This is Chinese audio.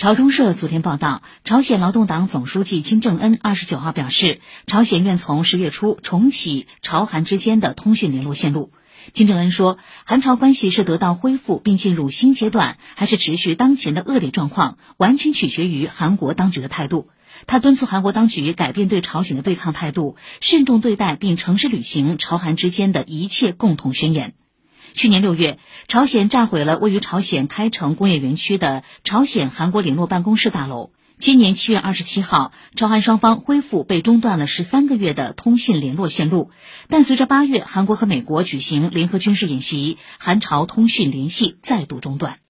朝中社昨天报道，朝鲜劳动党总书记金正恩二十九号表示，朝鲜愿从十月初重启朝韩之间的通讯联络线路。金正恩说，韩朝关系是得到恢复并进入新阶段，还是持续当前的恶劣状况，完全取决于韩国当局的态度。他敦促韩国当局改变对朝鲜的对抗态度，慎重对待并诚实履行朝韩之间的一切共同宣言。去年六月，朝鲜炸毁了位于朝鲜开城工业园区的朝鲜韩国联络办公室大楼。今年七月二十七号，朝韩双方恢复被中断了十三个月的通信联络线路，但随着八月韩国和美国举行联合军事演习，韩朝通讯联系再度中断。